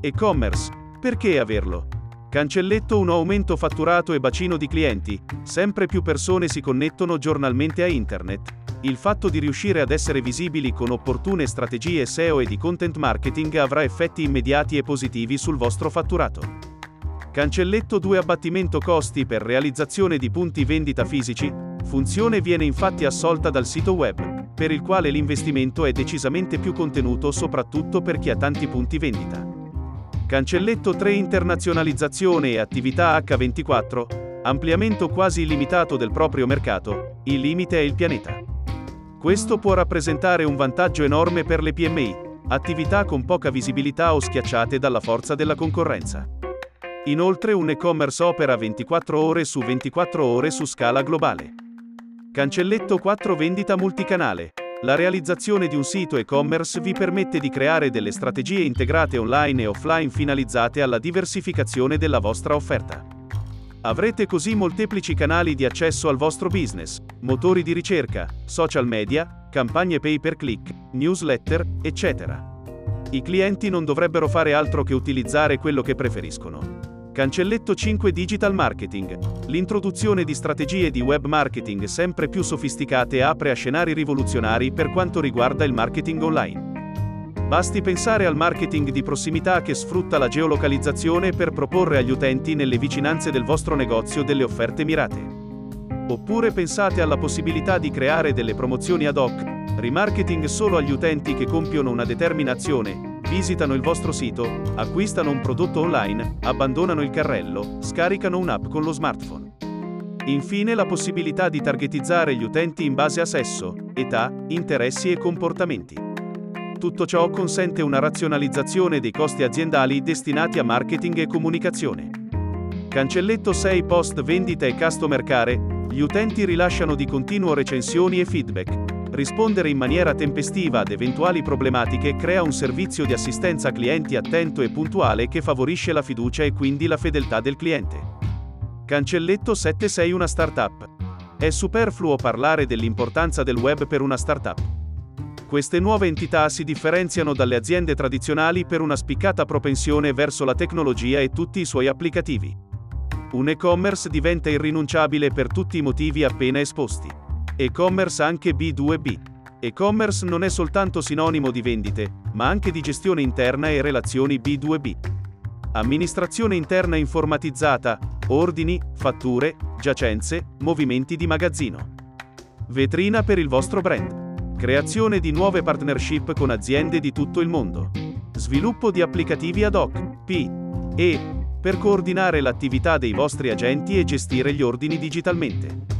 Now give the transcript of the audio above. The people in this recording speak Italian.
E-commerce. Perché averlo? Cancelletto un aumento fatturato e bacino di clienti, sempre più persone si connettono giornalmente a internet. Il fatto di riuscire ad essere visibili con opportune strategie SEO e di content marketing avrà effetti immediati e positivi sul vostro fatturato. Cancelletto 2 Abbattimento costi per realizzazione di punti vendita fisici. Funzione viene infatti assolta dal sito web, per il quale l'investimento è decisamente più contenuto soprattutto per chi ha tanti punti vendita. Cancelletto 3 Internazionalizzazione e attività H24. Ampliamento quasi illimitato del proprio mercato. Il limite è il pianeta. Questo può rappresentare un vantaggio enorme per le PMI, attività con poca visibilità o schiacciate dalla forza della concorrenza. Inoltre un e-commerce opera 24 ore su 24 ore su scala globale. Cancelletto 4 Vendita multicanale. La realizzazione di un sito e-commerce vi permette di creare delle strategie integrate online e offline finalizzate alla diversificazione della vostra offerta. Avrete così molteplici canali di accesso al vostro business, motori di ricerca, social media, campagne pay per click, newsletter, eccetera. I clienti non dovrebbero fare altro che utilizzare quello che preferiscono. Cancelletto 5 Digital Marketing. L'introduzione di strategie di web marketing sempre più sofisticate apre a scenari rivoluzionari per quanto riguarda il marketing online. Basti pensare al marketing di prossimità che sfrutta la geolocalizzazione per proporre agli utenti nelle vicinanze del vostro negozio delle offerte mirate. Oppure pensate alla possibilità di creare delle promozioni ad hoc, remarketing solo agli utenti che compiono una determinazione, visitano il vostro sito, acquistano un prodotto online, abbandonano il carrello, scaricano un'app con lo smartphone. Infine la possibilità di targetizzare gli utenti in base a sesso, età, interessi e comportamenti. Tutto ciò consente una razionalizzazione dei costi aziendali destinati a marketing e comunicazione. Cancelletto 6 Post vendita e customer care. Gli utenti rilasciano di continuo recensioni e feedback. Rispondere in maniera tempestiva ad eventuali problematiche crea un servizio di assistenza clienti attento e puntuale che favorisce la fiducia e quindi la fedeltà del cliente. Cancelletto 7 sei una startup. È superfluo parlare dell'importanza del web per una startup. Queste nuove entità si differenziano dalle aziende tradizionali per una spiccata propensione verso la tecnologia e tutti i suoi applicativi. Un e-commerce diventa irrinunciabile per tutti i motivi appena esposti. E-commerce anche B2B. E-commerce non è soltanto sinonimo di vendite, ma anche di gestione interna e relazioni B2B. Amministrazione interna informatizzata, ordini, fatture, giacenze, movimenti di magazzino. Vetrina per il vostro brand. Creazione di nuove partnership con aziende di tutto il mondo. Sviluppo di applicativi ad hoc, P. E. Per coordinare l'attività dei vostri agenti e gestire gli ordini digitalmente.